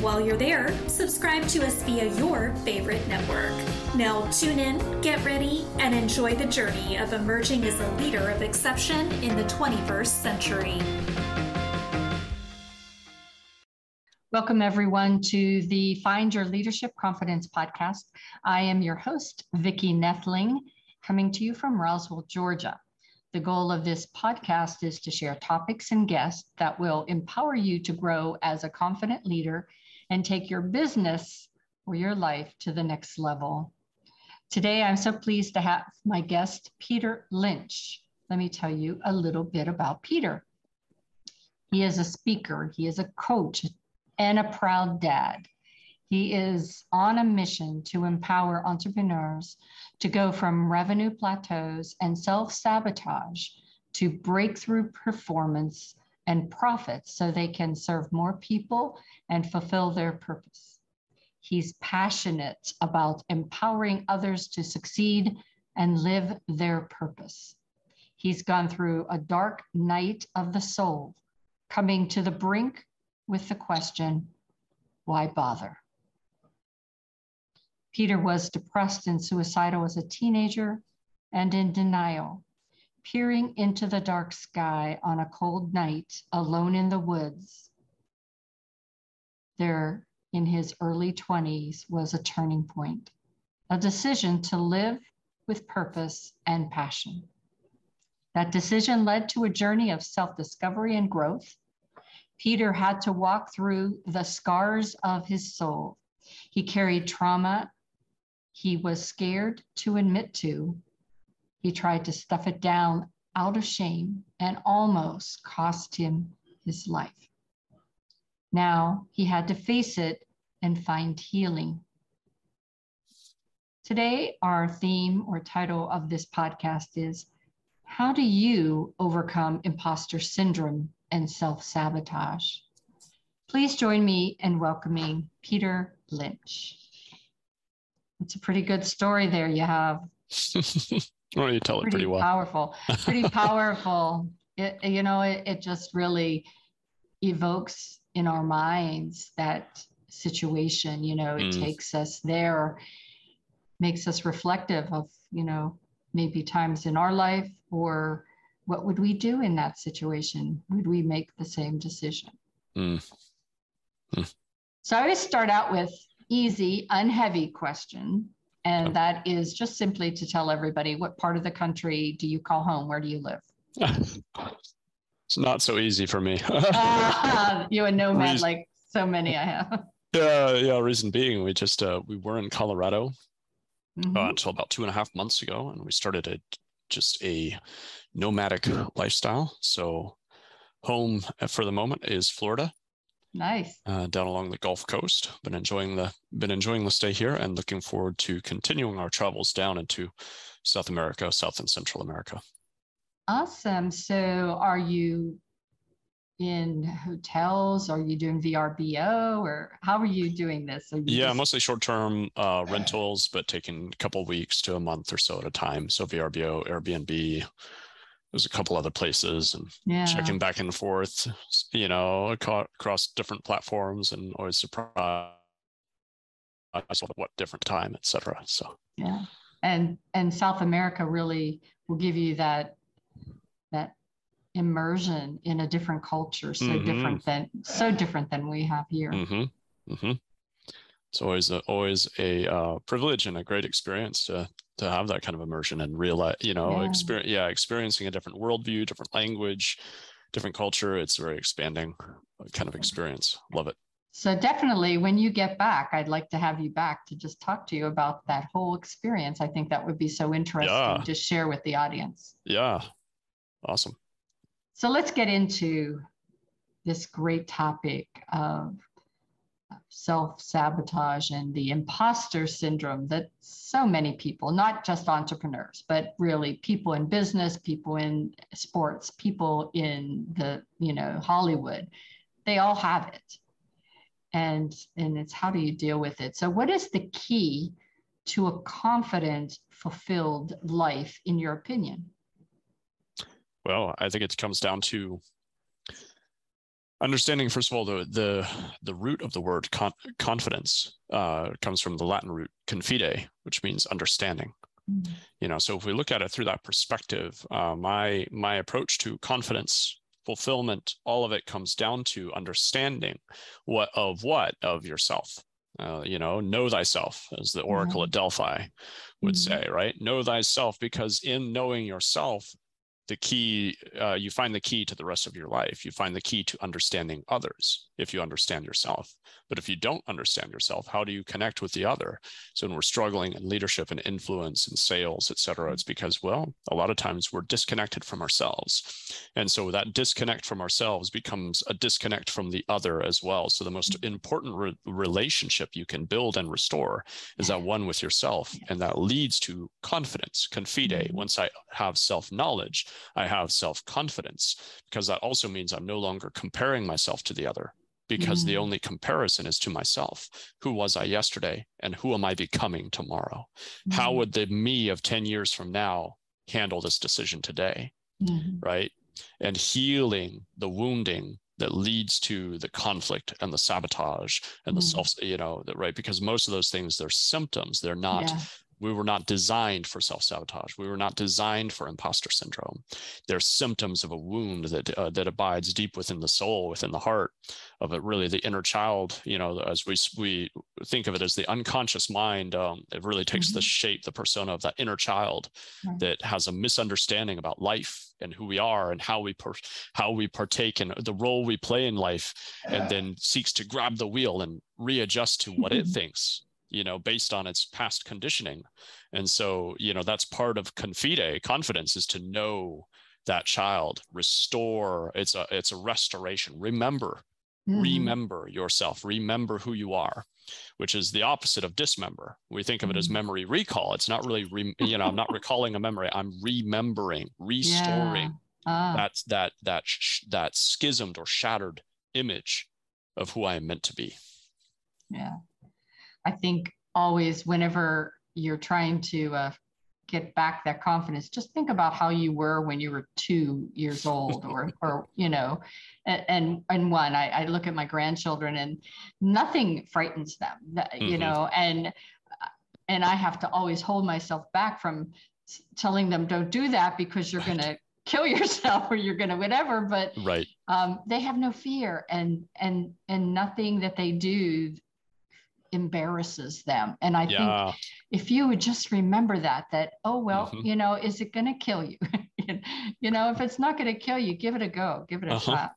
While you're there, subscribe to us via your favorite network. Now, tune in, get ready, and enjoy the journey of emerging as a leader of exception in the 21st century. Welcome, everyone, to the Find Your Leadership Confidence podcast. I am your host, Vicki Nedling, coming to you from Roswell, Georgia. The goal of this podcast is to share topics and guests that will empower you to grow as a confident leader and take your business or your life to the next level. Today, I'm so pleased to have my guest, Peter Lynch. Let me tell you a little bit about Peter. He is a speaker, he is a coach, and a proud dad. He is on a mission to empower entrepreneurs to go from revenue plateaus and self sabotage to breakthrough performance and profits so they can serve more people and fulfill their purpose. He's passionate about empowering others to succeed and live their purpose. He's gone through a dark night of the soul, coming to the brink with the question, why bother? Peter was depressed and suicidal as a teenager and in denial peering into the dark sky on a cold night alone in the woods. There, in his early 20s, was a turning point, a decision to live with purpose and passion. That decision led to a journey of self discovery and growth. Peter had to walk through the scars of his soul. He carried trauma he was scared to admit to he tried to stuff it down out of shame and almost cost him his life. Now he had to face it and find healing. Today, our theme or title of this podcast is How do you overcome imposter syndrome and self sabotage? Please join me in welcoming Peter Lynch. It's a pretty good story there you have. Well, you tell pretty it pretty well. Powerful, pretty powerful. It, you know, it, it just really evokes in our minds that situation. You know, it mm. takes us there, makes us reflective of, you know, maybe times in our life or what would we do in that situation? Would we make the same decision? Mm. Mm. So I always start out with easy, unheavy question. And that is just simply to tell everybody what part of the country do you call home? Where do you live? it's not so easy for me. uh, you a nomad reason, like so many I have. Yeah, yeah. Reason being, we just uh, we were in Colorado mm-hmm. uh, until about two and a half months ago, and we started a just a nomadic lifestyle. So home uh, for the moment is Florida, Nice. Uh, down along the Gulf Coast. Been enjoying the been enjoying the stay here, and looking forward to continuing our travels down into South America, South and Central America. Awesome. So, are you in hotels? Are you doing VRBO, or how are you doing this? You yeah, just... mostly short-term uh, rentals, but taking a couple weeks to a month or so at a time. So VRBO, Airbnb, there's a couple other places and yeah. checking back and forth, you know, across different platforms and always surprised at what different time, etc. So yeah, and and South America really will give you that that immersion in a different culture, so mm-hmm. different than so different than we have here. Mm-hmm. Mm-hmm. It's always a, always a uh, privilege and a great experience to to have that kind of immersion and realize, you know, yeah. experience, yeah, experiencing a different worldview, different language, different culture. It's very expanding uh, kind of experience. Love it. So definitely when you get back, I'd like to have you back to just talk to you about that whole experience. I think that would be so interesting yeah. to share with the audience. Yeah. Awesome. So let's get into this great topic of self sabotage and the imposter syndrome that so many people, not just entrepreneurs, but really people in business, people in sports, people in the, you know, Hollywood, they all have it. And, and it's how do you deal with it? So, what is the key to a confident, fulfilled life, in your opinion? Well, I think it comes down to understanding first of all the the the root of the word con- confidence uh, comes from the latin root confide which means understanding mm-hmm. you know so if we look at it through that perspective uh, my my approach to confidence fulfillment all of it comes down to understanding what of what of yourself uh, you know know thyself as the oracle mm-hmm. at delphi would mm-hmm. say right know thyself because in knowing yourself the key uh, you find the key to the rest of your life. You find the key to understanding others if you understand yourself but if you don't understand yourself how do you connect with the other? So when we're struggling in leadership and influence and sales et cetera it's because well a lot of times we're disconnected from ourselves. And so that disconnect from ourselves becomes a disconnect from the other as well. So the most important re- relationship you can build and restore is that one with yourself and that leads to confidence confide. Mm-hmm. once i have self knowledge I have self confidence because that also means I'm no longer comparing myself to the other because mm. the only comparison is to myself. Who was I yesterday and who am I becoming tomorrow? Mm. How would the me of 10 years from now handle this decision today? Mm. Right. And healing the wounding that leads to the conflict and the sabotage and the self, you know, that right. Because most of those things, they're symptoms. They're not yeah we were not designed for self-sabotage we were not designed for imposter syndrome they're symptoms of a wound that uh, that abides deep within the soul within the heart of it really the inner child you know as we we think of it as the unconscious mind um, it really takes mm-hmm. the shape the persona of that inner child mm-hmm. that has a misunderstanding about life and who we are and how we per, how we partake in the role we play in life and then seeks to grab the wheel and readjust to what it thinks you know based on its past conditioning and so you know that's part of confide confidence is to know that child restore it's a it's a restoration remember mm-hmm. remember yourself remember who you are which is the opposite of dismember we think of it as mm-hmm. memory recall it's not really re, you know i'm not recalling a memory i'm remembering restoring yeah. ah. that's that that that schismed or shattered image of who i am meant to be yeah I think always whenever you're trying to uh, get back that confidence, just think about how you were when you were two years old or, or you know, and, and, one, I, I look at my grandchildren and nothing frightens them, that, mm-hmm. you know, and, and I have to always hold myself back from telling them, don't do that because you're going to kill yourself or you're going to whatever but right um, they have no fear and and and nothing that they do embarrasses them. And I yeah. think if you would just remember that, that, oh, well, mm-hmm. you know, is it going to kill you? you know, if it's not going to kill you, give it a go, give it a uh-huh. shot.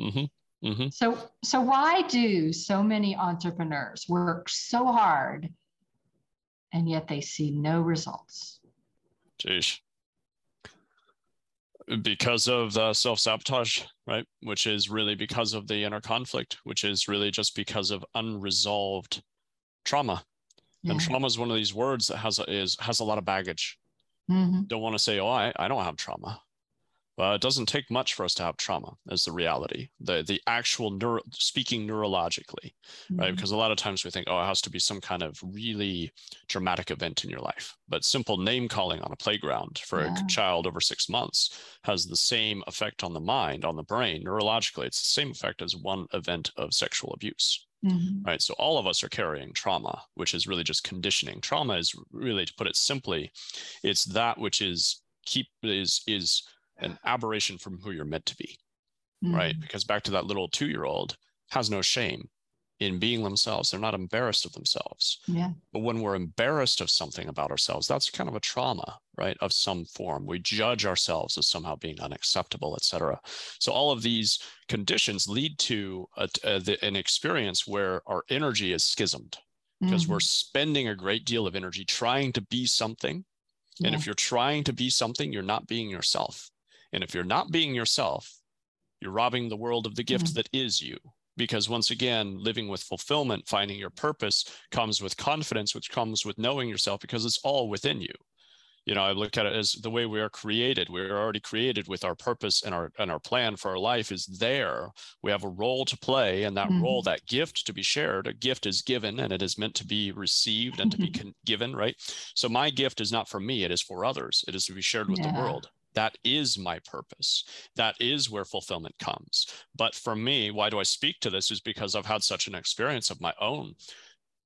Mm-hmm. Mm-hmm. So, so why do so many entrepreneurs work so hard and yet they see no results? Jeez because of the self sabotage, right? Which is really because of the inner conflict, which is really just because of unresolved trauma. Yeah. And trauma is one of these words that has a, is has a lot of baggage. Mm-hmm. Don't want to say, oh, I, I don't have trauma. Well, it doesn't take much for us to have trauma, is the reality. The the actual neuro, speaking neurologically, mm-hmm. right? Because a lot of times we think, oh, it has to be some kind of really dramatic event in your life. But simple name calling on a playground for yeah. a child over six months has the same effect on the mind, on the brain, neurologically. It's the same effect as one event of sexual abuse. Mm-hmm. Right. So all of us are carrying trauma, which is really just conditioning. Trauma is really, to put it simply, it's that which is keep is is an aberration from who you're meant to be. Mm-hmm. Right. Because back to that little two year old has no shame in being themselves. They're not embarrassed of themselves. Yeah. But when we're embarrassed of something about ourselves, that's kind of a trauma, right? Of some form. We judge ourselves as somehow being unacceptable, et cetera. So all of these conditions lead to a, a, the, an experience where our energy is schismed because mm-hmm. we're spending a great deal of energy trying to be something. Yeah. And if you're trying to be something, you're not being yourself. And if you're not being yourself, you're robbing the world of the gift mm-hmm. that is you because once again living with fulfillment finding your purpose comes with confidence which comes with knowing yourself because it's all within you. You know i look at it as the way we are created. We're already created with our purpose and our and our plan for our life is there. We have a role to play and that mm-hmm. role that gift to be shared a gift is given and it is meant to be received and to be con- given right? So my gift is not for me it is for others. It is to be shared with yeah. the world that is my purpose. That is where fulfillment comes. But for me, why do I speak to this is because I've had such an experience of my own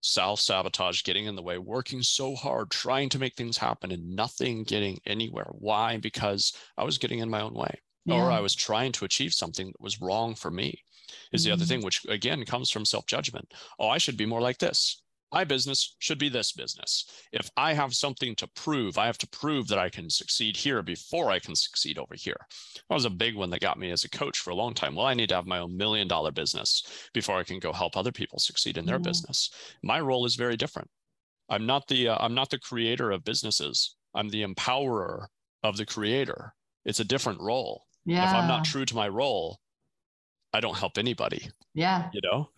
self sabotage, getting in the way, working so hard, trying to make things happen and nothing getting anywhere. Why? Because I was getting in my own way yeah. or I was trying to achieve something that was wrong for me. Is mm-hmm. the other mm-hmm. thing, which again comes from self judgment. Oh, I should be more like this my business should be this business. If I have something to prove, I have to prove that I can succeed here before I can succeed over here. That was a big one that got me as a coach for a long time. Well, I need to have my own million dollar business before I can go help other people succeed in their mm. business. My role is very different. I'm not the uh, I'm not the creator of businesses. I'm the empowerer of the creator. It's a different role. Yeah. If I'm not true to my role, I don't help anybody. Yeah. You know?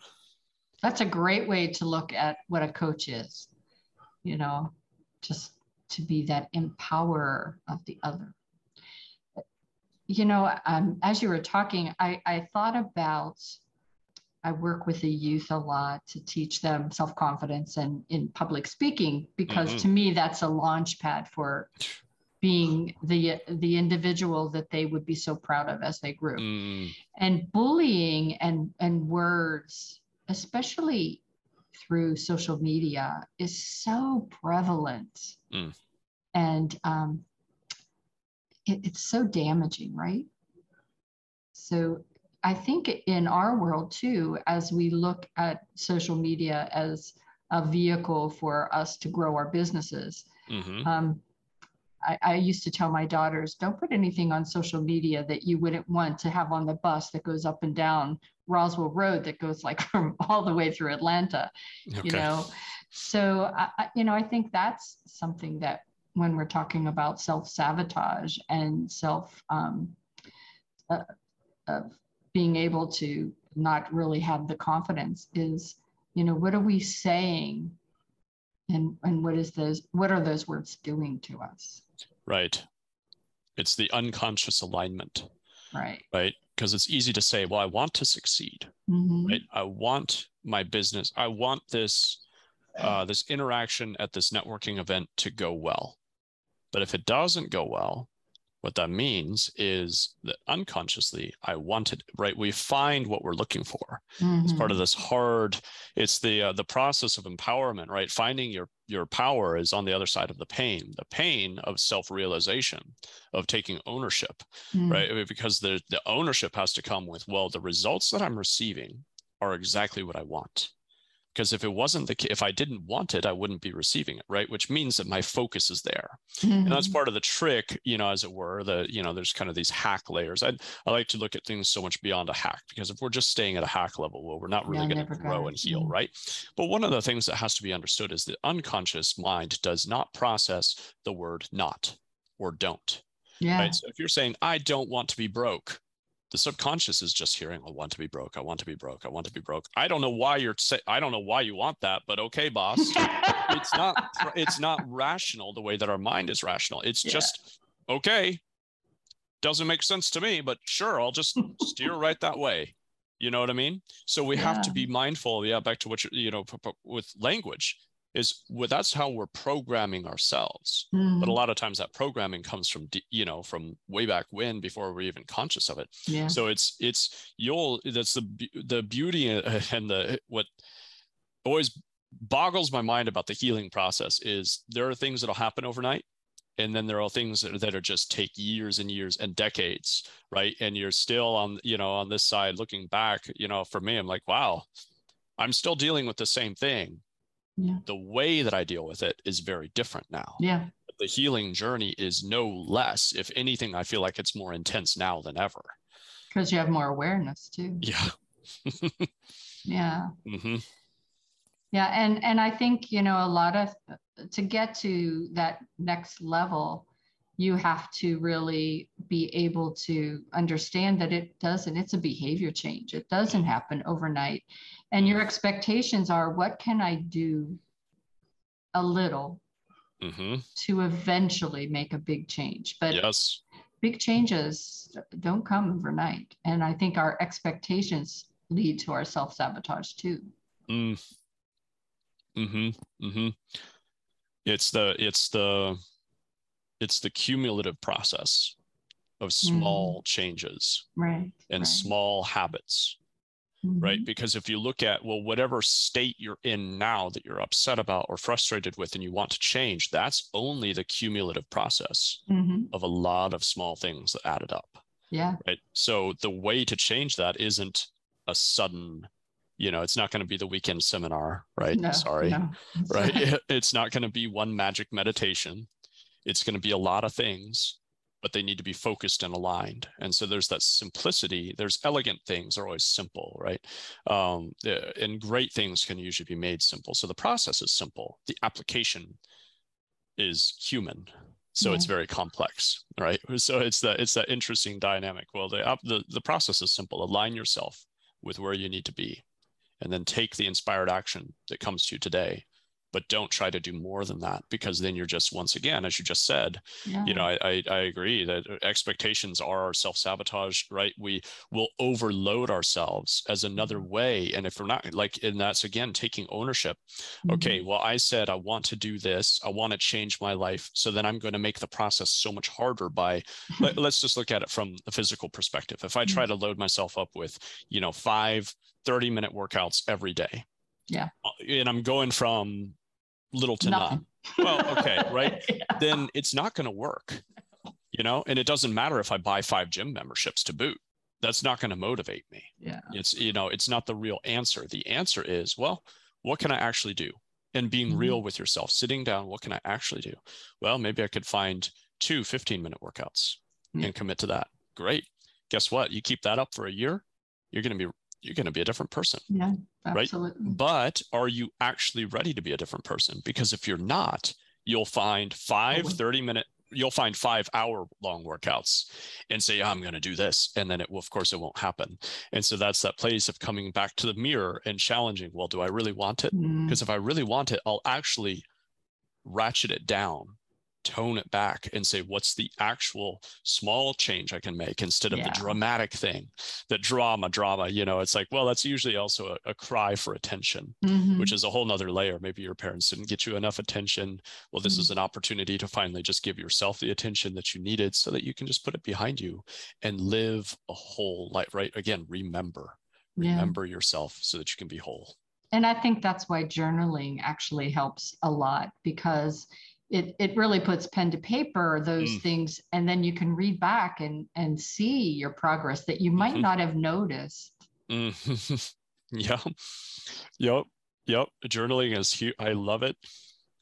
That's a great way to look at what a coach is you know just to be that empowerer of the other you know um, as you were talking I, I thought about i work with the youth a lot to teach them self-confidence and in public speaking because mm-hmm. to me that's a launch pad for being the the individual that they would be so proud of as they grew mm. and bullying and and words especially through social media, is so prevalent. Mm. And um, it, it's so damaging, right? So I think in our world too, as we look at social media as a vehicle for us to grow our businesses, mm-hmm. um, I, I, used to tell my daughters, don't put anything on social media that you wouldn't want to have on the bus that goes up and down Roswell Road that goes like from all the way through Atlanta, okay. you know. So, I, you know, I think that's something that when we're talking about self sabotage and self um, uh, of being able to not really have the confidence is, you know, what are we saying, and and what is those what are those words doing to us? Right. It's the unconscious alignment. Right. Right because it's easy to say, well, I want to succeed, mm-hmm. right? I want my business, I want this uh, this interaction at this networking event to go well. But if it doesn't go well, what that means is that unconsciously i wanted right? We find what we're looking for. Mm-hmm. it's part of this hard it's the uh, the process of empowerment right? Finding your your power is on the other side of the pain the pain of self-realization of taking ownership mm-hmm. right? Because the the ownership has to come with well the results that i'm receiving are exactly what i want because if it wasn't the if i didn't want it i wouldn't be receiving it right which means that my focus is there mm-hmm. and that's mm-hmm. part of the trick you know as it were the you know there's kind of these hack layers i i like to look at things so much beyond a hack because if we're just staying at a hack level well we're not really going to grow and heal mm-hmm. right but one of the things that has to be understood is the unconscious mind does not process the word not or don't yeah. right so if you're saying i don't want to be broke the subconscious is just hearing, I want to be broke. I want to be broke. I want to be broke. I don't know why you're say, I don't know why you want that, but okay, boss. it's not it's not rational the way that our mind is rational. It's yeah. just okay. Doesn't make sense to me, but sure, I'll just steer right that way. You know what I mean? So we yeah. have to be mindful. Yeah, back to what you you know with language is well, that's how we're programming ourselves mm-hmm. but a mm-hmm. lot of times that programming comes from you know from way back when before we're even conscious of it yeah. so it's it's you'll that's the the beauty and the what always boggles my mind about the healing process is there are things that'll happen overnight and then there are things that are, that are just take years and years and decades right and you're still on you know on this side looking back you know for me i'm like wow i'm still dealing with the same thing yeah. the way that I deal with it is very different now. Yeah. The healing journey is no less. If anything, I feel like it's more intense now than ever. Because you have more awareness too. Yeah. yeah. Mm-hmm. Yeah, and and I think you know a lot of to get to that next level, you have to really be able to understand that it doesn't, it's a behavior change. It doesn't happen overnight. And your expectations are what can I do a little mm-hmm. to eventually make a big change? But yes. big changes don't come overnight. And I think our expectations lead to our self sabotage too. Mm. Hmm. Hmm. It's the it's the it's the cumulative process of small mm. changes right and right. small habits mm-hmm. right because if you look at well whatever state you're in now that you're upset about or frustrated with and you want to change that's only the cumulative process mm-hmm. of a lot of small things that added up yeah right so the way to change that isn't a sudden you know it's not going to be the weekend seminar right no, sorry no. right it's not going to be one magic meditation it's going to be a lot of things but they need to be focused and aligned. And so there's that simplicity. There's elegant things are always simple right? Um, and great things can usually be made simple. So the process is simple. The application is human. So yeah. it's very complex right? So it's that it's that interesting dynamic. Well the, the the process is simple. Align yourself with where you need to be and then take the inspired action that comes to you today but don't try to do more than that because then you're just once again as you just said yeah. you know I, I, I agree that expectations are our self-sabotage right we will overload ourselves as another mm-hmm. way and if we're not like and that's again taking ownership mm-hmm. okay well i said i want to do this i want to change my life so then i'm going to make the process so much harder by let, us just look at it from the physical perspective if i try mm-hmm. to load myself up with you know five 30 minute workouts every day yeah uh, and i'm going from little to Nothing. none. Well, okay, right? yeah. Then it's not going to work, you know, and it doesn't matter if I buy five gym memberships to boot. That's not going to motivate me. Yeah. It's, you know, it's not the real answer. The answer is, well, what can I actually do? And being mm-hmm. real with yourself, sitting down, what can I actually do? Well, maybe I could find two 15 minute workouts yeah. and commit to that. Great. Guess what? You keep that up for a year, you're going to be you're going to be a different person. Yeah, absolutely. Right? But are you actually ready to be a different person? Because if you're not, you'll find five 30 minute you'll find five hour long workouts and say i'm going to do this and then it will of course it won't happen and so that's that place of coming back to the mirror and challenging well do i really want it because mm. if i really want it i'll actually ratchet it down tone it back and say what's the actual small change i can make instead of yeah. the dramatic thing the drama drama you know it's like well that's usually also a, a cry for attention mm-hmm. which is a whole nother layer maybe your parents didn't get you enough attention well this mm-hmm. is an opportunity to finally just give yourself the attention that you needed so that you can just put it behind you and live a whole life right again remember remember yeah. yourself so that you can be whole and i think that's why journaling actually helps a lot because it it really puts pen to paper those mm. things and then you can read back and and see your progress that you might mm-hmm. not have noticed mm. yeah yep yep journaling is huge i love it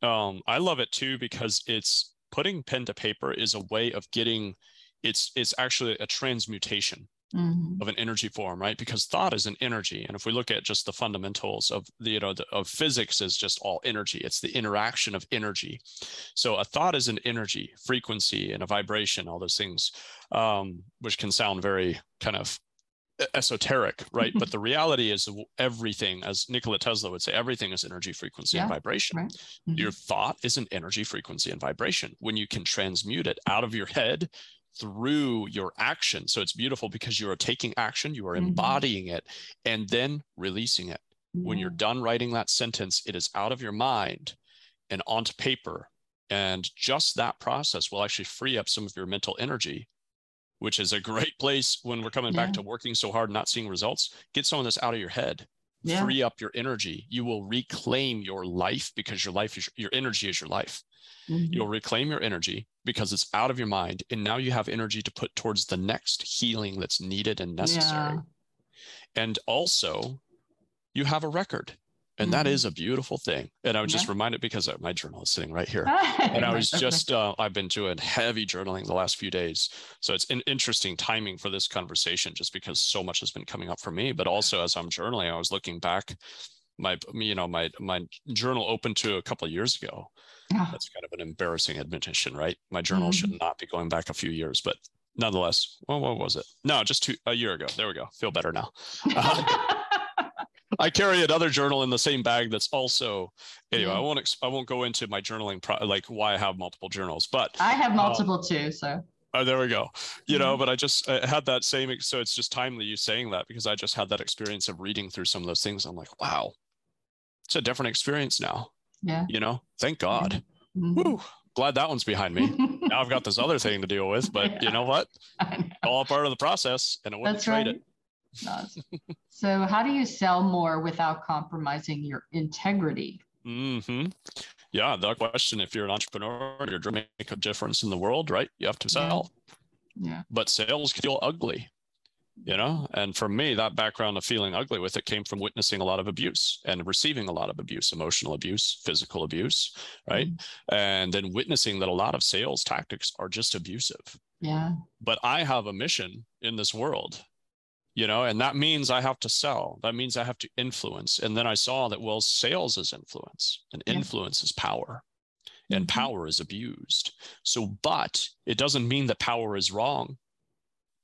um i love it too because it's putting pen to paper is a way of getting it's it's actually a transmutation mm-hmm. of an energy form, right? Because thought is an energy, and if we look at just the fundamentals of the you know the, of physics, is just all energy. It's the interaction of energy. So a thought is an energy, frequency, and a vibration. All those things, um, which can sound very kind of esoteric, right? but the reality is everything, as Nikola Tesla would say, everything is energy, frequency, yeah, and vibration. Right. Mm-hmm. Your thought is an energy, frequency, and vibration. When you can transmute it out of your head through your action. So it's beautiful because you are taking action, you are mm-hmm. embodying it, and then releasing it. Yeah. When you're done writing that sentence, it is out of your mind and onto paper. And just that process will actually free up some of your mental energy, which is a great place when we're coming yeah. back to working so hard, and not seeing results. Get some of this out of your head. Yeah. Free up your energy. You will reclaim your life because your life is your energy is your life. Mm-hmm. You'll reclaim your energy because it's out of your mind. And now you have energy to put towards the next healing that's needed and necessary. Yeah. And also, you have a record. And mm-hmm. that is a beautiful thing. And I was yeah. just reminded because my journal is sitting right here. and I was just, uh, I've been doing heavy journaling the last few days. So it's an interesting timing for this conversation just because so much has been coming up for me. But also, as I'm journaling, I was looking back my you know my my journal opened to a couple of years ago yeah. that's kind of an embarrassing admission right my journal mm-hmm. should not be going back a few years but nonetheless, well, what was it? No, just two, a year ago. There we go. Feel better now. Uh, I carry another journal in the same bag that's also anyway. Mm-hmm. I won't I won't go into my journaling pro, like why I have multiple journals, but I have um, multiple um, too. So oh, there we go. You mm-hmm. know, but I just I had that same. So it's just timely you saying that because I just had that experience of reading through some of those things. I'm like, wow, it's a different experience now. Yeah. You know, thank God. Mm-hmm. Woo glad that one's behind me. now I've got this other thing to deal with, but yeah. you know what? Know. All part of the process, and I wouldn't That's trade right. it. So, how do you sell more without compromising your integrity? Hmm. Yeah, the question: If you're an entrepreneur, you're trying to make a difference in the world, right? You have to sell. Yeah. yeah. But sales can feel ugly you know and for me that background of feeling ugly with it came from witnessing a lot of abuse and receiving a lot of abuse emotional abuse physical abuse right mm-hmm. and then witnessing that a lot of sales tactics are just abusive yeah but i have a mission in this world you know and that means i have to sell that means i have to influence and then i saw that well sales is influence and yeah. influence is power and mm-hmm. power is abused so but it doesn't mean that power is wrong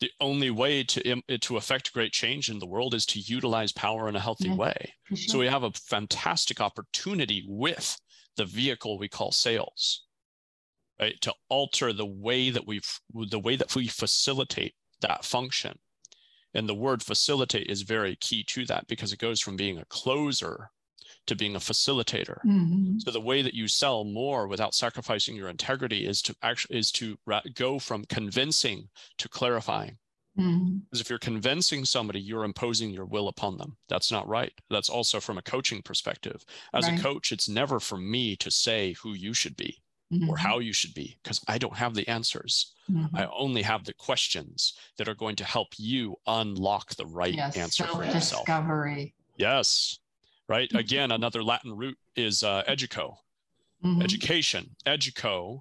the only way to to affect great change in the world is to utilize power in a healthy yeah, way. Sure. So we have a fantastic opportunity with the vehicle we call sales, right? To alter the way that we the way that we facilitate that function. And the word facilitate is very key to that because it goes from being a closer to being a facilitator. Mm-hmm. So the way that you sell more without sacrificing your integrity is to actually is to go from convincing to clarifying. Mm-hmm. Because if you're convincing somebody, you're imposing your will upon them. That's not right. That's also from a coaching perspective. As right. a coach, it's never for me to say who you should be mm-hmm. or how you should be, because I don't have the answers. Mm-hmm. I only have the questions that are going to help you unlock the right yes, answer for yourself. Discovery. Yes right? Mm-hmm. Again, another Latin root is uh, educo, mm-hmm. education. Educo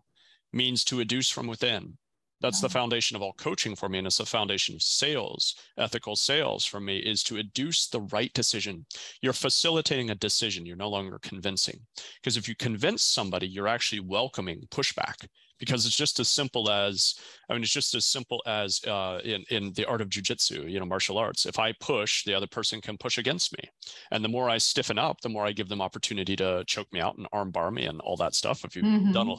means to educe from within. That's the foundation of all coaching for me. And it's the foundation of sales. Ethical sales for me is to educe the right decision. You're facilitating a decision. You're no longer convincing. Because if you convince somebody, you're actually welcoming pushback because it's just as simple as I mean, it's just as simple as uh, in in the art of jujitsu, you know, martial arts. If I push, the other person can push against me, and the more I stiffen up, the more I give them opportunity to choke me out and armbar me and all that stuff. If you've mm-hmm. done,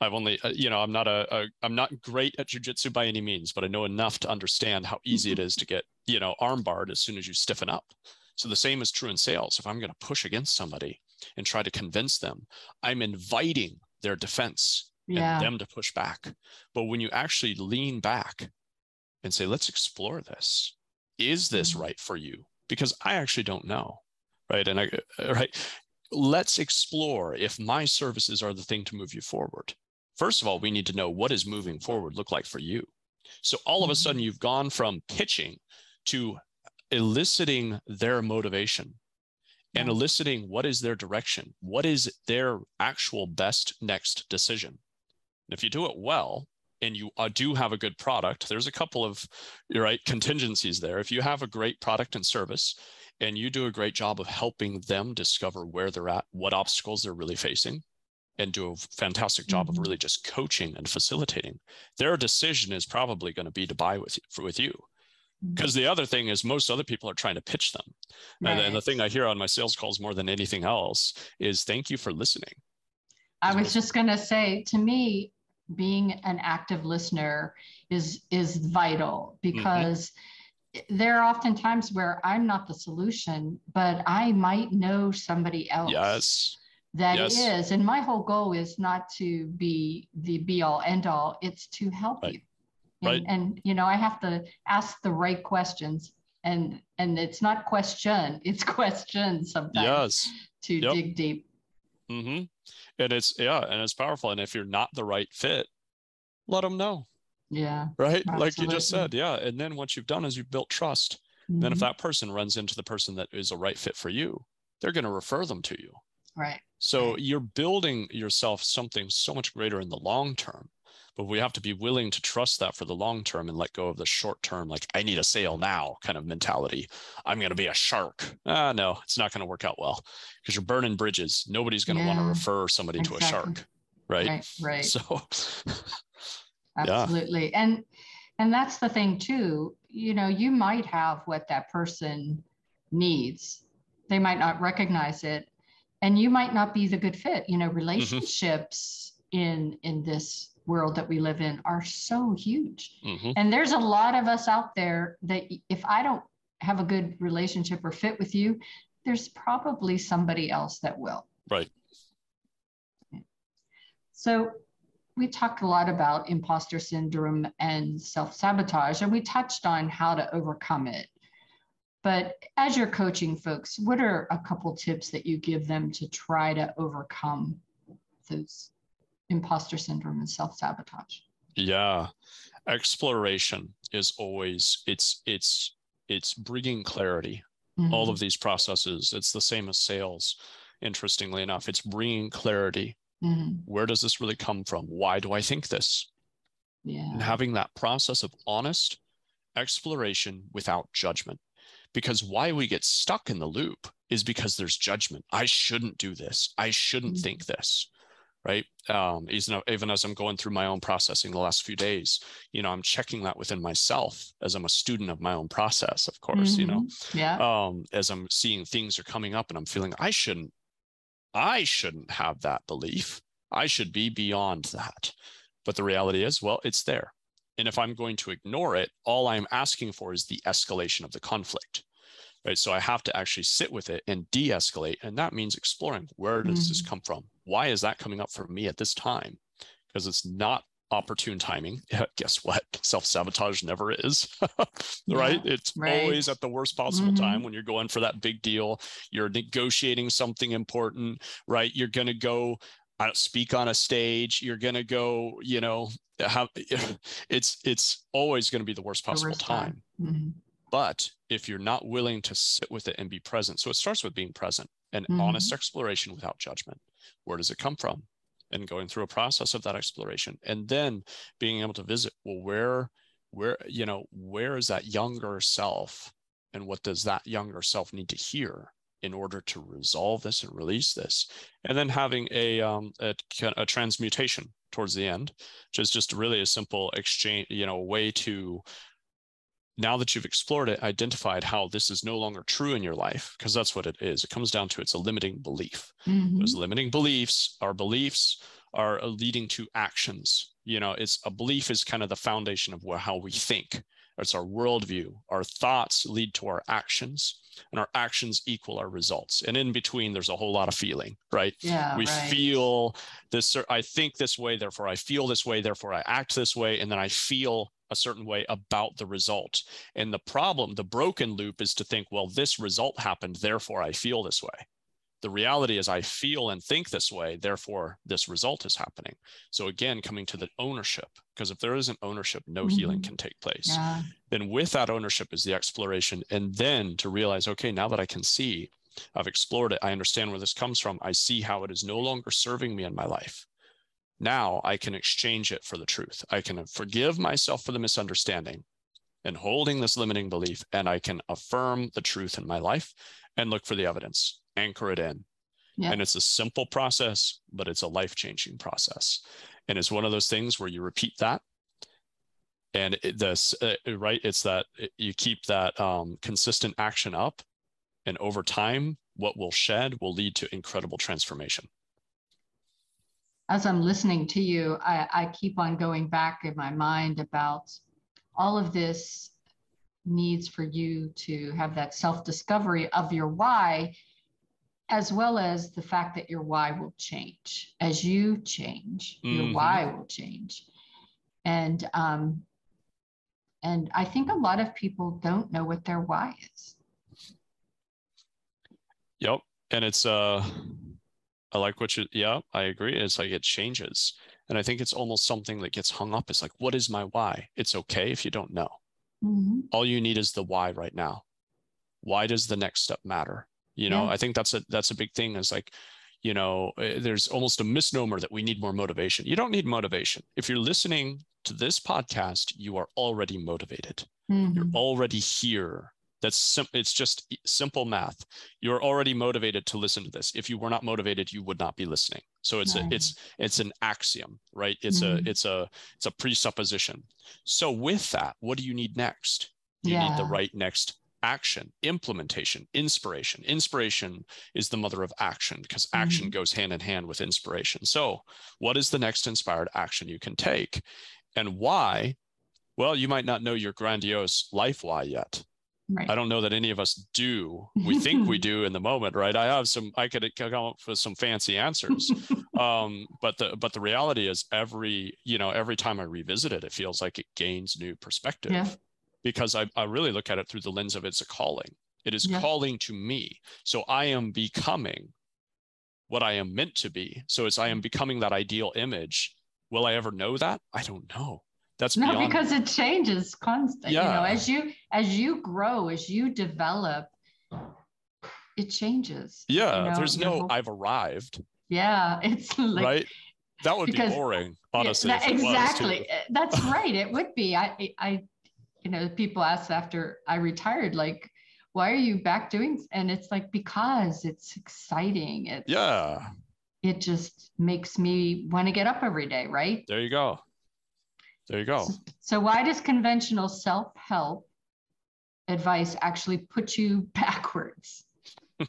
I've only, uh, you know, I'm not a, a I'm not great at jujitsu by any means, but I know enough to understand how easy it is to get, you know, armbarred as soon as you stiffen up. So the same is true in sales. If I'm going to push against somebody and try to convince them, I'm inviting their defense yeah. and them to push back. But when you actually lean back and say, let's explore this, is this mm-hmm. right for you? Because I actually don't know. Right. And I, uh, right. Let's explore if my services are the thing to move you forward. First of all, we need to know what is moving forward look like for you. So all of a sudden, mm-hmm. you've gone from pitching to eliciting their motivation and eliciting what is their direction, what is their actual best next decision. And if you do it well and you uh, do have a good product, there's a couple of right contingencies there. If you have a great product and service and you do a great job of helping them discover where they're at, what obstacles they're really facing, and do a fantastic job mm-hmm. of really just coaching and facilitating, their decision is probably going to be to buy with you, with you. Because mm-hmm. the other thing is, most other people are trying to pitch them. Right. And, and the thing I hear on my sales calls more than anything else is thank you for listening. I was just going to say to me, being an active listener is is vital mm-hmm. because mm-hmm. there are often times where I'm not the solution, but I might know somebody else. Yes. That yes. is, and my whole goal is not to be the be all end all. It's to help right. you, and, right. and you know I have to ask the right questions, and and it's not question, it's questions sometimes. Yes. To yep. dig deep. Mm-hmm and it's yeah and it's powerful and if you're not the right fit let them know yeah right absolutely. like you just said yeah and then what you've done is you've built trust mm-hmm. then if mm-hmm. that person runs into the person that is a right fit for you they're going to refer them to you right so you're building yourself something so much greater in the long term but we have to be willing to trust that for the long term and let go of the short term like i need a sale now kind of mentality i'm going to be a shark ah no it's not going to work out well because you're burning bridges nobody's going to yeah, want to refer somebody exactly. to a shark right right, right. so absolutely yeah. and and that's the thing too you know you might have what that person needs they might not recognize it and you might not be the good fit you know mm-hmm. relationships mm-hmm. in in this world that we live in are so huge mm-hmm. and there's a lot of us out there that if i don't have a good relationship or fit with you there's probably somebody else that will right so we talked a lot about imposter syndrome and self-sabotage and we touched on how to overcome it but as you're coaching folks what are a couple tips that you give them to try to overcome those imposter syndrome and self-sabotage? Yeah. Exploration is always it's it's it's bringing clarity. Mm-hmm. all of these processes it's the same as sales interestingly enough. It's bringing clarity. Mm-hmm. where does this really come from? Why do i think this? Yeah. And having that process of honest exploration without judgment because why we get stuck in the loop is because there's judgment i shouldn't do this i shouldn't mm-hmm. think this right? Um, even, as I'm going through my own processing the last few days, you know, I'm checking that within myself as I'm a student of my own process, of course, mm-hmm. you know, mm-hmm. yeah. Um, as I'm seeing things are coming up and I'm feeling I shouldn't, I shouldn't have that belief. I should be beyond that. But the reality is, well, it's there. And if I'm going to ignore it, all I'm asking for is the escalation of the conflict right? So I have to actually sit with it and de-escalate, and that means exploring where does mm-hmm. this come from? Why is that coming up for me at this time? Because it's not opportune timing. Guess what? Self sabotage never is, right? Yeah, it's right. always at the worst possible mm-hmm. time when you're going for that big deal. You're negotiating something important, right? You're going to go uh, speak on a stage. You're going to go, you know, have it's it's always going to be the worst possible the worst time. time. Mm-hmm. But if you're not willing to sit with it and be present, so it starts with being present and mm-hmm. honest exploration without judgment. Where does it come from? And going through a process of that exploration and then being able to visit, well, where, where, you know, where is that younger self and what does that younger self need to hear in order to resolve this and release this and then having a, um, a, a transmutation towards the end which is just really a simple exchange you know way to now that you've explored it, identified how this is no longer true in your life, because that's what it is. It comes down to it's a limiting belief. Mm-hmm. Those limiting beliefs, our beliefs are leading to actions. You know, it's a belief is kind of the foundation of how we think. It's our worldview. Our thoughts lead to our actions, and our actions equal our results. And in between, there's a whole lot of feeling, right? Yeah. We right. feel this, I think this way, therefore I feel this way, therefore I act this way, and then I feel a certain way about the result. And the problem, the broken loop is to think, well, this result happened, therefore I feel this way. The reality is I feel and think this way, therefore this result is happening. So again, coming to the ownership, because if there isn't ownership, no mm-hmm. healing can take place. Yeah. Then with that ownership is the exploration. And then to realize, okay, now that I can see, I've explored it, I understand where this comes from, I see how it is no longer serving me in my life now I can exchange it for the truth. I can forgive myself for the misunderstanding and holding this limiting belief, and I can affirm the truth in my life and look for the evidence, anchor it in. Yeah. And it's a simple process, but it's a life changing process. And it's one of those things where you repeat that. And it, this, uh, right? It's that you keep that um, consistent action up. And over time, what will shed will lead to incredible transformation as I'm listening to you, I, I keep on going back in my mind about all of this needs for you to have that self discovery of your why, as well as the fact that your why will change. As you change, mm-hmm. your why will change. And, um, and I think a lot of people don't know what their why is. Yep. And it's, uh, I like what you, yeah, I agree. It's like it changes. And I think it's almost something that gets hung up. It's like, what is my why? It's okay if you don't know. Mm-hmm. All you need is the why right now. Why does the next step matter? You know, yeah. I think that's a that's a big thing. Is like, you know, eh, there's almost a misnomer that we need more motivation. You don't need motivation. If you're listening to this podcast, you are already motivated. Mm-hmm. You're already here That's sim- it's just simple math. You're already motivated to listen to this. If you were not motivated, you would not be listening. So it's right. a, it's it's an axiom, right? It's mm-hmm. a it's a it's a presupposition. So with that, what do you need next? You yeah. need the right next action, implementation, inspiration. Inspiration is the mother of action because action mm-hmm. goes hand in hand with inspiration. So, what is the next inspired action you can take and why? Well, you might not know your grandiose life why yet. Right. I don't know that any of us do. We think we do in the moment, right? I have some. I could come up with some fancy answers, um, but the but the reality is, every you know, every time I revisit it, it feels like it gains new perspective. Yeah because I, I really look at it through the lens of it's a calling. It is yeah. calling to me. So I am becoming what I am meant to be. So as I am becoming that ideal image, will I ever know that? I don't know. That's no, because it changes constantly. Yeah. You know, as you as you grow, as you develop, it changes. Yeah, you know, there's no whole... I've arrived. Yeah, it's like right. That would because, be boring, honestly. Yeah, that, exactly. Eh, that's right. It would be. I I you know, people ask after I retired, like, why are you back doing? And it's like, because it's exciting. It's, yeah. It just makes me want to get up every day, right? There you go. There you go. So, why does conventional self help advice actually put you backwards?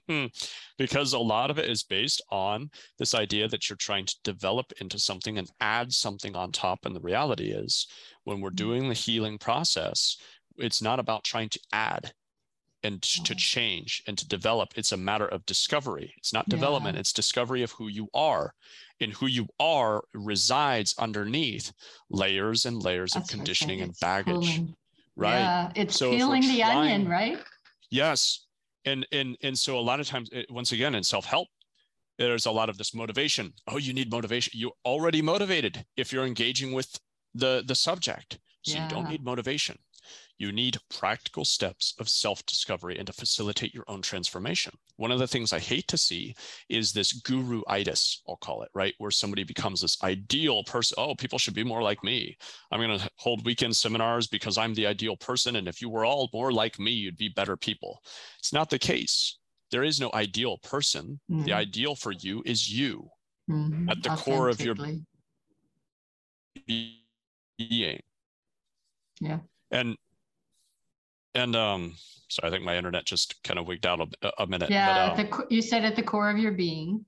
because a lot of it is based on this idea that you're trying to develop into something and add something on top. And the reality is, when we're mm-hmm. doing the healing process, it's not about trying to add and to change and to develop. It's a matter of discovery. It's not development, yeah. it's discovery of who you are. And who you are resides underneath layers and layers That's of conditioning and baggage. Pulling. Right. Yeah, it's so peeling the trying, onion, right? Yes and and and so a lot of times it, once again in self-help there's a lot of this motivation oh you need motivation you're already motivated if you're engaging with the the subject so yeah. you don't need motivation you need practical steps of self discovery and to facilitate your own transformation. One of the things I hate to see is this guru itis, I'll call it, right? Where somebody becomes this ideal person. Oh, people should be more like me. I'm going to hold weekend seminars because I'm the ideal person. And if you were all more like me, you'd be better people. It's not the case. There is no ideal person. Mm-hmm. The ideal for you is you mm-hmm. at the core of your being. Yeah. And and um, so I think my internet just kind of wigged out a, a minute. Yeah, but, um, the, you said at the core of your being.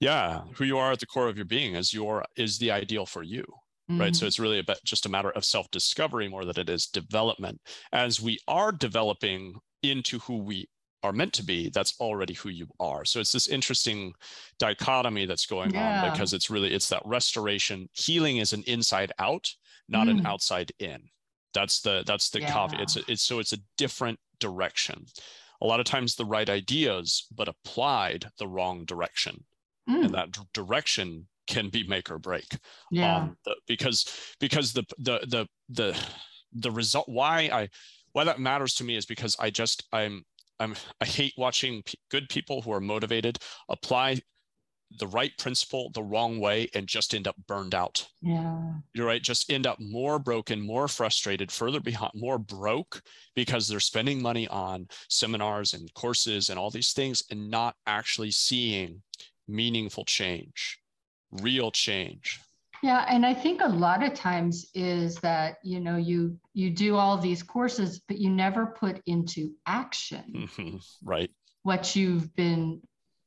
Yeah, who you are at the core of your being is your is the ideal for you. Mm-hmm. Right. So mm-hmm. it's really about just a matter of self discovery more than it is development. As we are developing into who we are meant to be, that's already who you are. So it's this interesting dichotomy that's going yeah. on because it's really it's that restoration. Healing is an inside out, not mm. an outside in. That's the that's the yeah. caveat. It's a, it's so it's a different direction. A lot of times the right ideas, but applied the wrong direction, mm. and that d- direction can be make or break. Yeah. Um, the, because because the the the the the result why I why that matters to me is because I just I'm I'm I hate watching p- good people who are motivated apply the right principle the wrong way and just end up burned out. Yeah. You're right. Just end up more broken, more frustrated, further behind, more broke because they're spending money on seminars and courses and all these things and not actually seeing meaningful change, real change. Yeah, and I think a lot of times is that you know you you do all these courses, but you never put into action, mm-hmm. right? What you've been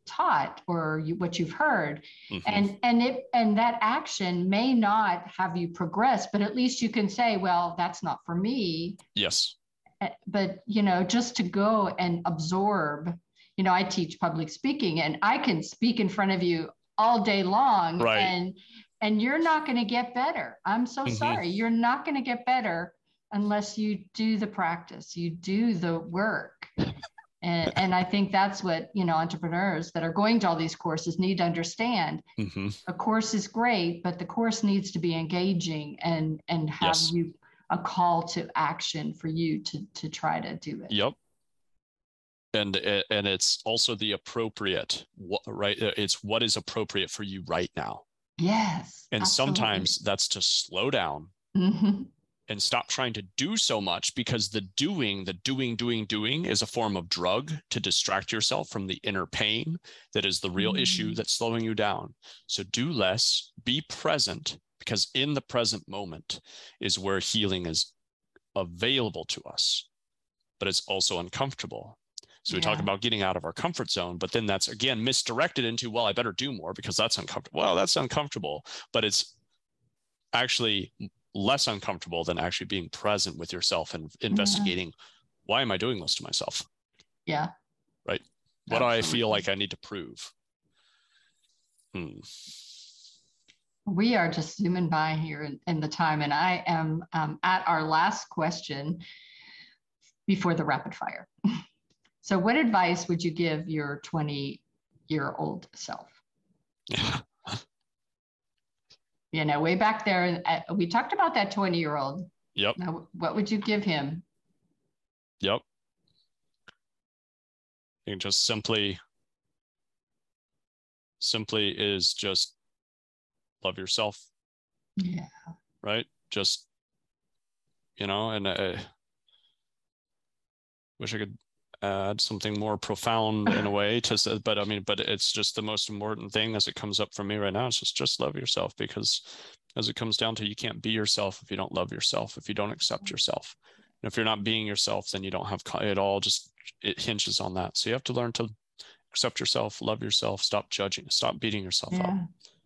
taught or you, what you've heard mm-hmm. and and it and that action may not have you progress but at least you can say well that's not for me yes eh, but you know just to go and absorb you know i teach public speaking and i can speak in front of you all day long right. and and you're not going to get better i'm so mm-hmm. sorry you're not going to get better unless you do the practice you do the work and, and I think that's what you know entrepreneurs that are going to all these courses need to understand. Mm-hmm. A course is great, but the course needs to be engaging and and have yes. you a call to action for you to to try to do it. Yep. And and it's also the appropriate right. It's what is appropriate for you right now. Yes. And absolutely. sometimes that's to slow down mm-hmm. And stop trying to do so much because the doing, the doing, doing, doing is a form of drug to distract yourself from the inner pain that is the real mm. issue that's slowing you down. So do less, be present, because in the present moment is where healing is available to us, but it's also uncomfortable. So we yeah. talk about getting out of our comfort zone, but then that's again misdirected into, well, I better do more because that's uncomfortable. Well, that's uncomfortable, but it's actually less uncomfortable than actually being present with yourself and investigating yeah. why am I doing this to myself? Yeah. Right. What Absolutely. do I feel like I need to prove? Hmm. We are just zooming by here in, in the time, and I am um, at our last question before the rapid fire. so, what advice would you give your 20 year old self? Yeah. you know, way back there, uh, we talked about that 20 year old. Yep. Now, what would you give him? Yep. You just simply, simply is just love yourself. Yeah. Right. Just, you know, and I wish I could add something more profound in a way to say, but I mean, but it's just the most important thing as it comes up for me right now. It's just just love yourself because as it comes down to you can't be yourself if you don't love yourself, if you don't accept mm-hmm. yourself. And if you're not being yourself, then you don't have it all just it hinges on that. So you have to learn to accept yourself, love yourself, stop judging, stop beating yourself yeah. up.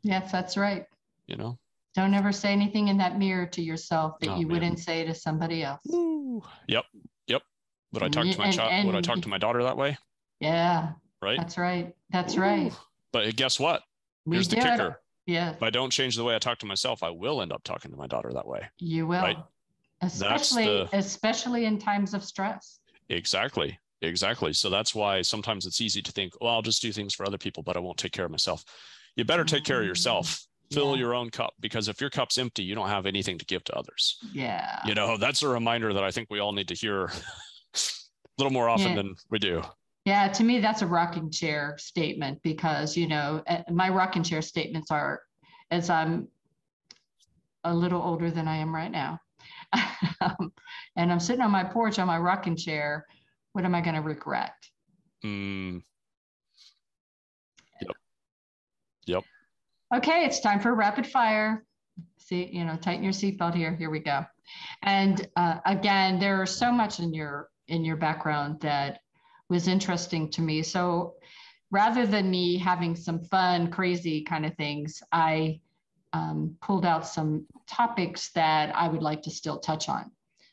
Yes, that's right. You know? Don't ever say anything in that mirror to yourself that oh, you man. wouldn't say to somebody else. Ooh. Yep. Would I talk to my child? Would I talk to my daughter that way? Yeah. Right. That's right. That's Ooh. right. But guess what? Here's the kicker. Yeah. If I don't change the way I talk to myself, I will end up talking to my daughter that way. You will. Right? Especially the, especially in times of stress. Exactly. Exactly. So that's why sometimes it's easy to think, well, I'll just do things for other people, but I won't take care of myself. You better take care of yourself. Mm-hmm. Fill yeah. your own cup because if your cup's empty, you don't have anything to give to others. Yeah. You know, that's a reminder that I think we all need to hear little more often yeah. than we do. Yeah, to me, that's a rocking chair statement because, you know, eh, my rocking chair statements are as I'm a little older than I am right now. um, and I'm sitting on my porch on my rocking chair. What am I going to regret? Mm. Yep. Yep. Okay, it's time for rapid fire. See, you know, tighten your seatbelt here. Here we go. And uh, again, there's so much in your in your background that was interesting to me. So rather than me having some fun, crazy kind of things, I um, pulled out some topics that I would like to still touch on.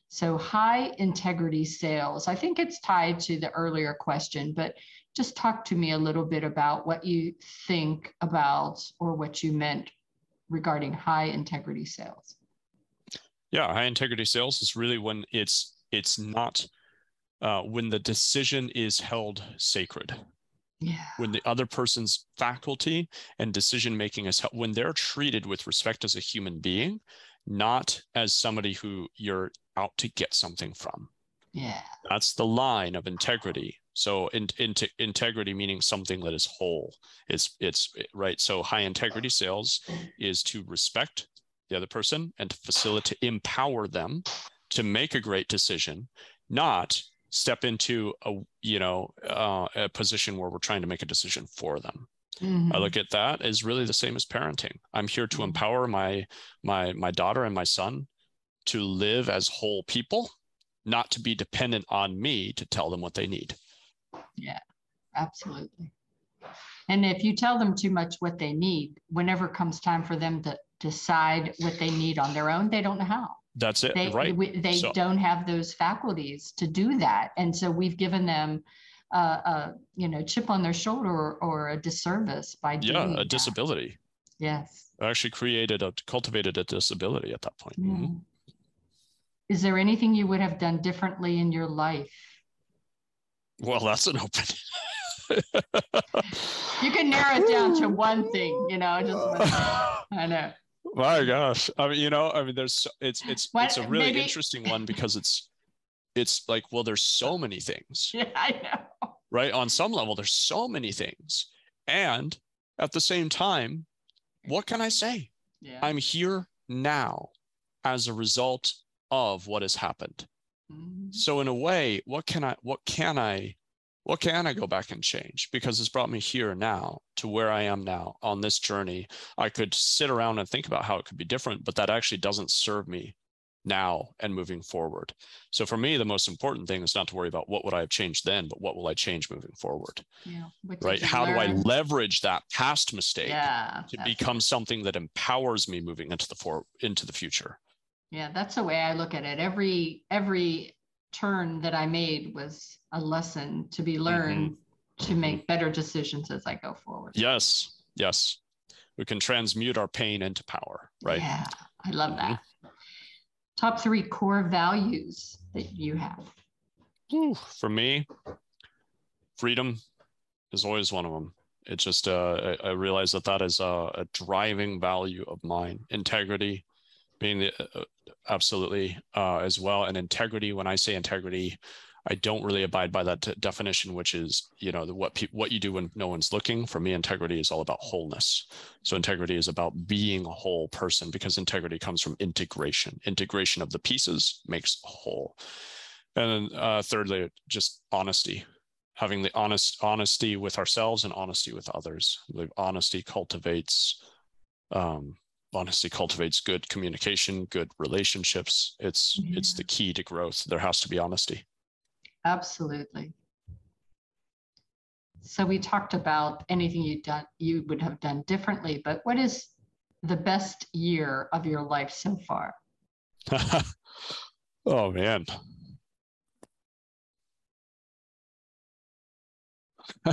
So, high integrity sales, I think it's tied to the earlier question, but just talk to me a little bit about what you think about or what you meant regarding high integrity sales. Yeah, high integrity sales is really when it's it's not uh, when the decision is held sacred. Yeah. When the other person's faculty and decision making is held, when they're treated with respect as a human being, not as somebody who you're out to get something from. Yeah. That's the line of integrity. So in, in, integrity meaning something that is whole. It's it's right. So high integrity sales is to respect the other person and to facilitate empower them to make a great decision, not step into a you know uh, a position where we're trying to make a decision for them. Mm-hmm. i look at that as really the same as parenting. I'm here to mm-hmm. empower my my my daughter and my son to live as whole people not to be dependent on me to tell them what they need. Yeah absolutely. And if you tell them too much what they need whenever comes time for them to decide what they need on their own they don't know how that's it. They, right. We, they so. don't have those faculties to do that. And so we've given them uh, a you know chip on their shoulder or, or a disservice by yeah a that. disability. Yes. actually created a cultivated a disability at that point. Mm. Mm-hmm. Is there anything you would have done differently in your life? Well, that's an open. you can narrow it down to one thing, you know. Just I know. My gosh. I mean, you know, I mean, there's it's it's what, it's a really maybe... interesting one because it's it's like, well, there's so many things. Yeah, I know. Right. On some level, there's so many things. And at the same time, what can I say? Yeah. I'm here now as a result of what has happened. Mm-hmm. So in a way, what can I what can I what can I go back and change? Because it's brought me here now to where I am now on this journey. I could sit around and think about how it could be different, but that actually doesn't serve me now and moving forward. So for me, the most important thing is not to worry about what would I have changed then, but what will I change moving forward? Yeah. Right. How learn? do I leverage that past mistake yeah, to become something that empowers me moving into the for into the future? Yeah, that's the way I look at it. Every every turn that I made was a lesson to be learned mm-hmm. to make better decisions as I go forward. Yes. Yes. We can transmute our pain into power, right? Yeah. I love mm-hmm. that top three core values that you have? Ooh, for me, freedom is always one of them. It's just, uh, I, I realize that that is a, a, driving value of mine. Integrity being the, uh, absolutely uh, as well. And integrity, when I say integrity, I don't really abide by that t- definition, which is you know the, what pe- what you do when no one's looking. For me, integrity is all about wholeness. So integrity is about being a whole person because integrity comes from integration. Integration of the pieces makes a whole. And then uh, thirdly, just honesty, having the honest honesty with ourselves and honesty with others. The honesty cultivates. Um, honesty cultivates good communication good relationships it's yeah. it's the key to growth there has to be honesty Absolutely. So we talked about anything you done you would have done differently, but what is the best year of your life so far? oh man.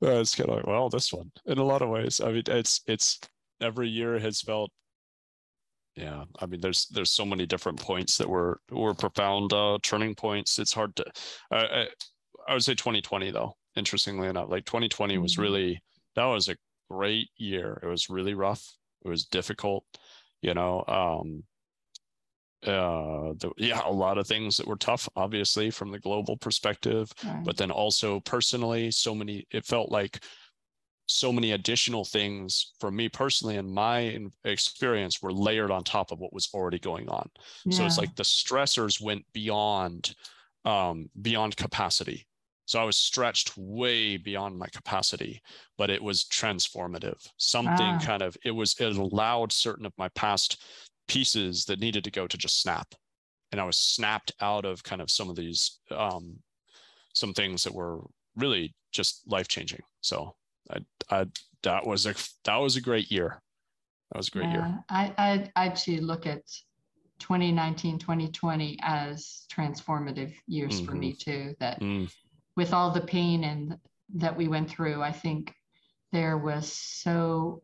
it's kind of like, well, this one in a lot of ways. I mean, it's it's every year has felt yeah i mean there's there's so many different points that were were profound uh turning points it's hard to I, I would say 2020 though interestingly enough like 2020 was mm-hmm. really that was a great year it was really rough it was difficult you know um uh the, yeah a lot of things that were tough obviously from the global perspective right. but then also personally so many it felt like so many additional things for me personally and my experience were layered on top of what was already going on. Yeah. so it's like the stressors went beyond um, beyond capacity. So i was stretched way beyond my capacity but it was transformative. Something ah. kind of it was it allowed certain of my past pieces that needed to go to just snap. And i was snapped out of kind of some of these um, some things that were really just life changing so I, I, that was a that was a great year. That was a great yeah, year. I, I I actually look at 2019, 2020 as transformative years mm-hmm. for me mm-hmm. too. That mm. with all the pain and that we went through, I think there was so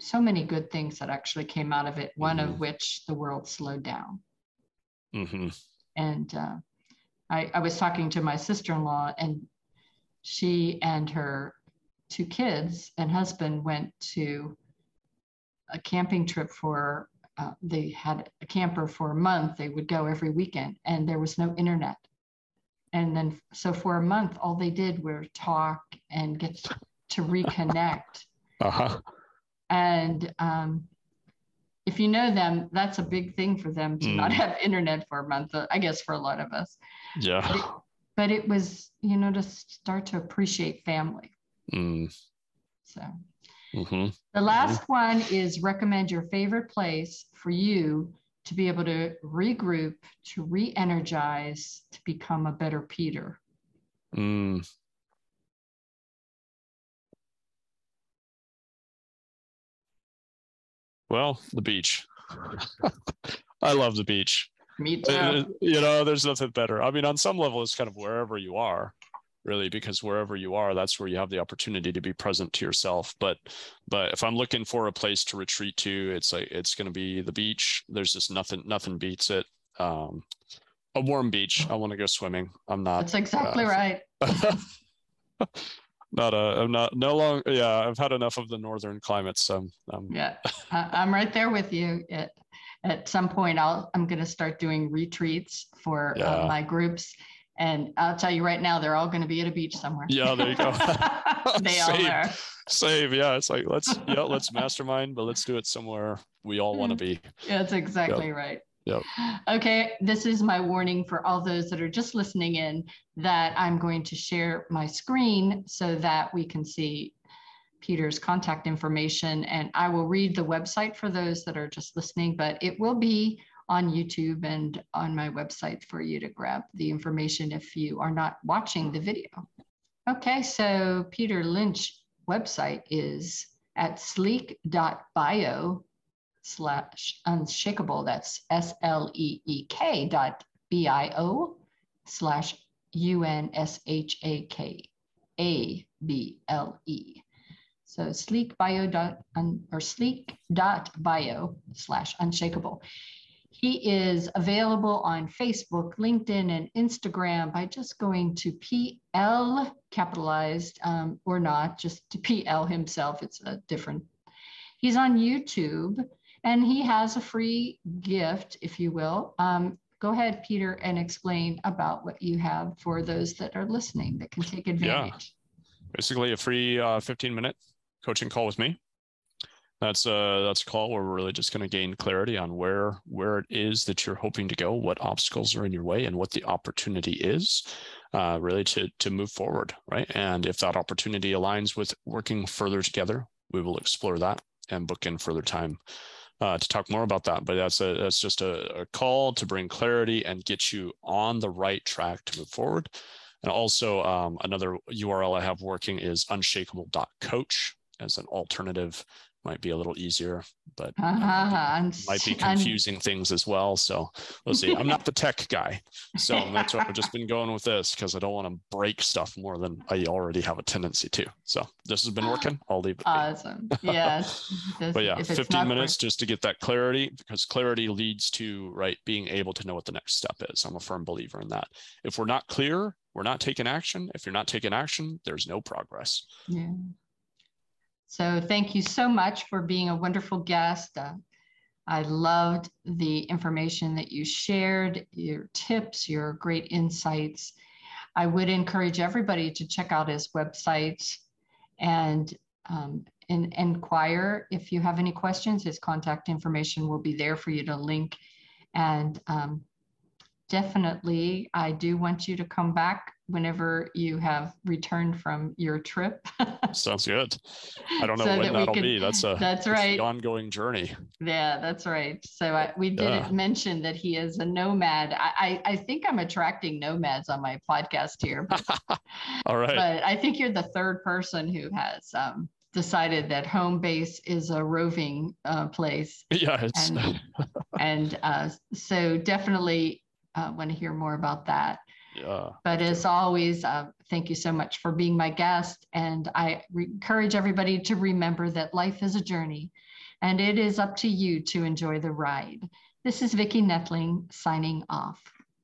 so many good things that actually came out of it. One mm-hmm. of which the world slowed down. Mm-hmm. And uh, I, I was talking to my sister-in-law, and she and her two kids and husband went to a camping trip for uh, they had a camper for a month. They would go every weekend and there was no internet. And then so for a month all they did were talk and get to reconnect. Uh-huh. and um, if you know them that's a big thing for them to mm. not have internet for a month i guess for a lot of us. Yeah. But it, but it was you know to start to appreciate family Mm. So mm-hmm. the last mm-hmm. one is recommend your favorite place for you to be able to regroup, to re-energize, to become a better Peter. Mm. Well, the beach. I love the beach. Me too. You know, there's nothing better. I mean, on some level, it's kind of wherever you are really because wherever you are that's where you have the opportunity to be present to yourself. But but if i'm looking for a place to retreat to it's like it's going to be the beach. There's just nothing nothing beats it. Um a warm beach. I want to go swimming. I'm not that's exactly uh, right. Not a i'm not no long yeah i've had enough of the northern climates so um, yeah i'm right there with you. At, at some point i'll i'm going to start doing retreats for uh, yeah. uh, my groups and I'll tell you right now, they're all going to be at a beach somewhere. Yeah, there you go. they all are. Save, yeah. It's like let's yeah, let's mastermind, but let's do it somewhere we all want to hmm. be. Yeah, that's exactly right. Yep. Okay, this is my warning for all those that are just listening in that I'm going to share my screen so that we can see Peter's contact information. And I will read the website for those that are just listening, but it will be on YouTube and on my website for you to grab the information if you are not watching the video. Okay, so Peter Lynch website is at sleek.bio slash unshakable. That's S L E E K dot B I O slash U N S H A K A B L E. So sleek bio dot or sleek dot bio slash unshakable. He is available on Facebook, LinkedIn, and Instagram by just going to PL capitalized um, or not, just to PL himself. It's a different. He's on YouTube and he has a free gift, if you will. Um, go ahead, Peter, and explain about what you have for those that are listening that can take advantage. Yeah. Basically, a free uh, 15 minute coaching call with me that's a that's a call where we're really just going to gain clarity on where where it is that you're hoping to go, what obstacles are in your way, and what the opportunity is, uh, really to to move forward, right? And if that opportunity aligns with working further together, we will explore that and book in further time uh, to talk more about that. But that's a that's just a, a call to bring clarity and get you on the right track to move forward. And also um, another URL I have working is unshakable.coach as an alternative might be a little easier, but uh-huh. might be confusing I'm... things as well. So we'll see. I'm not the tech guy, so that's why I've just been going with this because I don't want to break stuff more than I already have a tendency to. So this has been working. I'll leave it. Awesome. Yes. but yeah, 15 minutes just to get that clarity because clarity leads to right being able to know what the next step is. I'm a firm believer in that. If we're not clear, we're not taking action. If you're not taking action, there's no progress. Yeah. So thank you so much for being a wonderful guest. Uh, I loved the information that you shared, your tips, your great insights. I would encourage everybody to check out his website and, um, and inquire if you have any questions. His contact information will be there for you to link. And um, definitely, I do want you to come back whenever you have returned from your trip. Sounds good. I don't know so when that will be. That's a that's right ongoing journey. Yeah, that's right. So I, we didn't yeah. mention that he is a nomad. I, I, I think I'm attracting nomads on my podcast here. But, All right. But I think you're the third person who has um, decided that home base is a roving uh, place. Yeah, and, and uh, so definitely uh, want to hear more about that. Yeah. But as always, uh, thank you so much for being my guest. And I re- encourage everybody to remember that life is a journey and it is up to you to enjoy the ride. This is Vicki Nedling signing off.